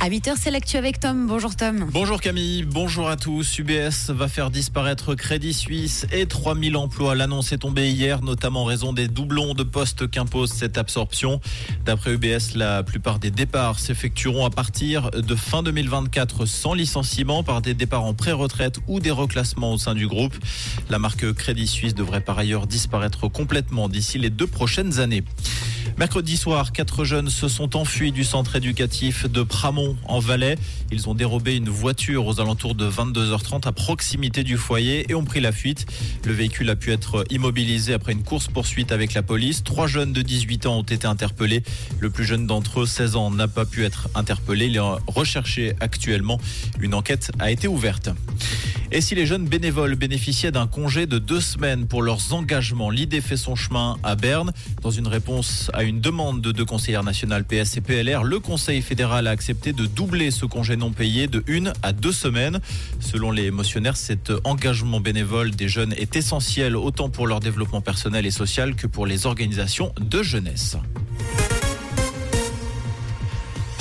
À 8h, c'est l'actu avec Tom. Bonjour Tom. Bonjour Camille, bonjour à tous. UBS va faire disparaître Crédit Suisse et 3000 emplois. L'annonce est tombée hier, notamment en raison des doublons de postes qu'impose cette absorption. D'après UBS, la plupart des départs s'effectueront à partir de fin 2024 sans licenciement par des départs en pré-retraite ou des reclassements au sein du groupe. La marque Crédit Suisse devrait par ailleurs disparaître complètement d'ici les deux prochaines années. Mercredi soir, quatre jeunes se sont enfuis du centre éducatif de Pramont en Valais. Ils ont dérobé une voiture aux alentours de 22h30 à proximité du foyer et ont pris la fuite. Le véhicule a pu être immobilisé après une course-poursuite avec la police. Trois jeunes de 18 ans ont été interpellés. Le plus jeune d'entre eux, 16 ans, n'a pas pu être interpellé. Il est recherché actuellement. Une enquête a été ouverte. Et si les jeunes bénévoles bénéficiaient d'un congé de deux semaines pour leurs engagements, l'idée fait son chemin à Berne. Dans une réponse une demande de deux conseillères nationales PS et PLR, le Conseil fédéral a accepté de doubler ce congé non payé de une à deux semaines. Selon les motionnaires, cet engagement bénévole des jeunes est essentiel autant pour leur développement personnel et social que pour les organisations de jeunesse.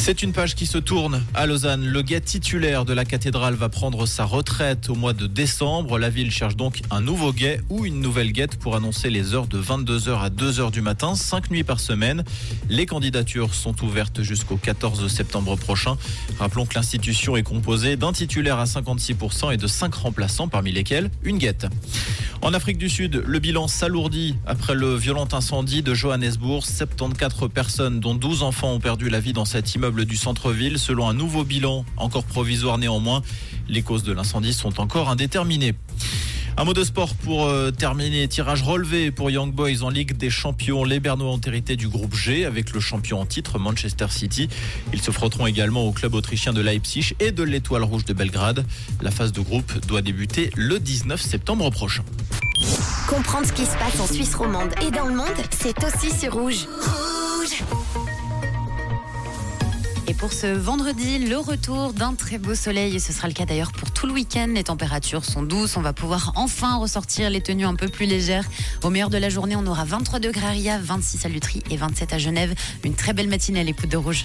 C'est une page qui se tourne à Lausanne. Le guet titulaire de la cathédrale va prendre sa retraite au mois de décembre. La ville cherche donc un nouveau guet ou une nouvelle guette pour annoncer les heures de 22h à 2h du matin, 5 nuits par semaine. Les candidatures sont ouvertes jusqu'au 14 septembre prochain. Rappelons que l'institution est composée d'un titulaire à 56% et de 5 remplaçants, parmi lesquels une guette. En Afrique du Sud, le bilan s'alourdit après le violent incendie de Johannesburg. 74 personnes, dont 12 enfants, ont perdu la vie dans cet immeuble du centre-ville. Selon un nouveau bilan, encore provisoire néanmoins, les causes de l'incendie sont encore indéterminées. Un mot de sport pour euh, terminer. Tirage relevé pour Young Boys en Ligue des Champions. Les Bernois ont hérité du groupe G avec le champion en titre Manchester City. Ils se frotteront également au club autrichien de Leipzig et de l'Étoile Rouge de Belgrade. La phase de groupe doit débuter le 19 septembre prochain. Comprendre ce qui se passe en Suisse romande et dans le monde, c'est aussi sur Rouge. Rouge Et pour ce vendredi, le retour d'un très beau soleil. Ce sera le cas d'ailleurs pour tout le week-end. Les températures sont douces. On va pouvoir enfin ressortir les tenues un peu plus légères. Au meilleur de la journée, on aura 23 degrés à Ria, 26 à Lutry et 27 à Genève. Une très belle matinée à l'écoute de Rouge.